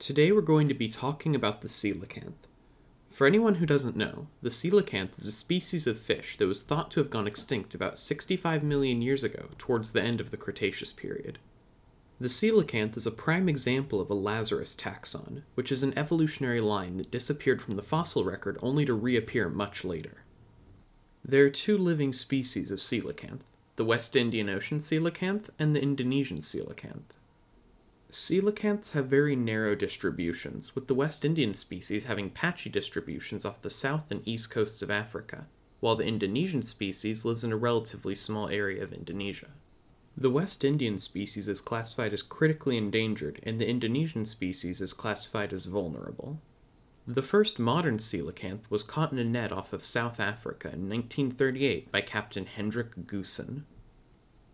Today we're going to be talking about the coelacanth. For anyone who doesn't know, the coelacanth is a species of fish that was thought to have gone extinct about 65 million years ago, towards the end of the Cretaceous period. The coelacanth is a prime example of a Lazarus taxon, which is an evolutionary line that disappeared from the fossil record only to reappear much later. There are two living species of coelacanth the West Indian Ocean coelacanth and the Indonesian coelacanth. Coelacanths have very narrow distributions, with the West Indian species having patchy distributions off the south and east coasts of Africa, while the Indonesian species lives in a relatively small area of Indonesia. The West Indian species is classified as critically endangered, and the Indonesian species is classified as vulnerable. The first modern coelacanth was caught in a net off of South Africa in 1938 by Captain Hendrik Goosen.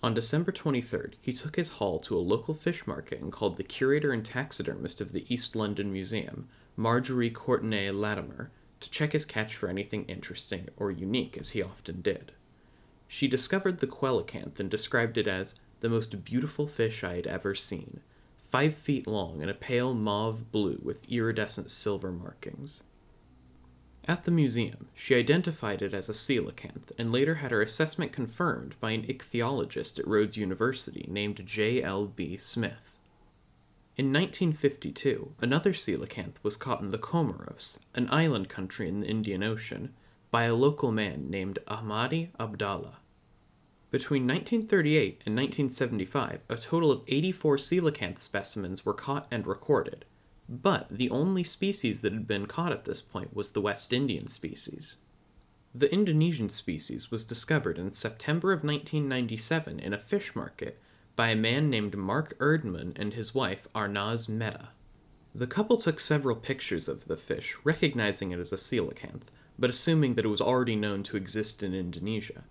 On December 23rd, he took his haul to a local fish market and called the curator and taxidermist of the East London Museum, Marjorie Courtenay Latimer, to check his catch for anything interesting or unique, as he often did. She discovered the coelacanth and described it as the most beautiful fish I had ever seen, five feet long and a pale mauve blue with iridescent silver markings. At the museum, she identified it as a coelacanth and later had her assessment confirmed by an ichthyologist at Rhodes University named J. L. B. Smith. In 1952, another coelacanth was caught in the Comoros, an island country in the Indian Ocean, by a local man named Ahmadi Abdallah. Between 1938 and 1975, a total of 84 coelacanth specimens were caught and recorded, but the only species that had been caught at this point was the West Indian species. The Indonesian species was discovered in September of 1997 in a fish market by a man named Mark Erdmann and his wife Arnaz Mehta. The couple took several pictures of the fish, recognizing it as a coelacanth, but assuming that it was already known to exist in Indonesia.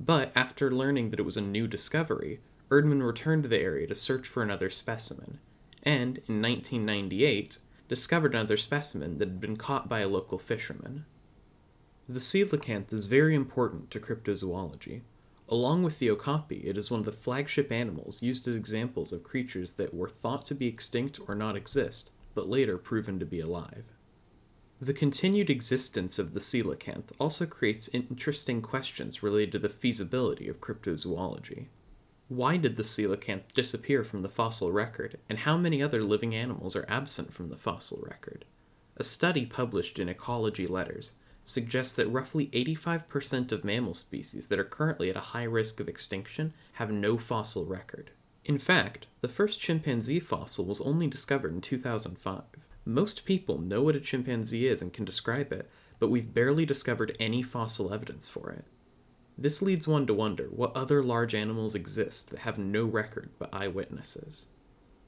But after learning that it was a new discovery, Erdmann returned to the area to search for another specimen, and in 1998 discovered another specimen that had been caught by a local fisherman. The coelacanth is very important to cryptozoology. Along with the okapi, it is one of the flagship animals used as examples of creatures that were thought to be extinct or not exist, but later proven to be alive. The continued existence of the coelacanth also creates interesting questions related to the feasibility of cryptozoology. Why did the coelacanth disappear from the fossil record, and how many other living animals are absent from the fossil record? A study published in Ecology Letters suggests that roughly 85% of mammal species that are currently at a high risk of extinction have no fossil record. In fact, the first chimpanzee fossil was only discovered in 2005. Most people know what a chimpanzee is and can describe it, but we've barely discovered any fossil evidence for it. This leads one to wonder what other large animals exist that have no record but eyewitnesses.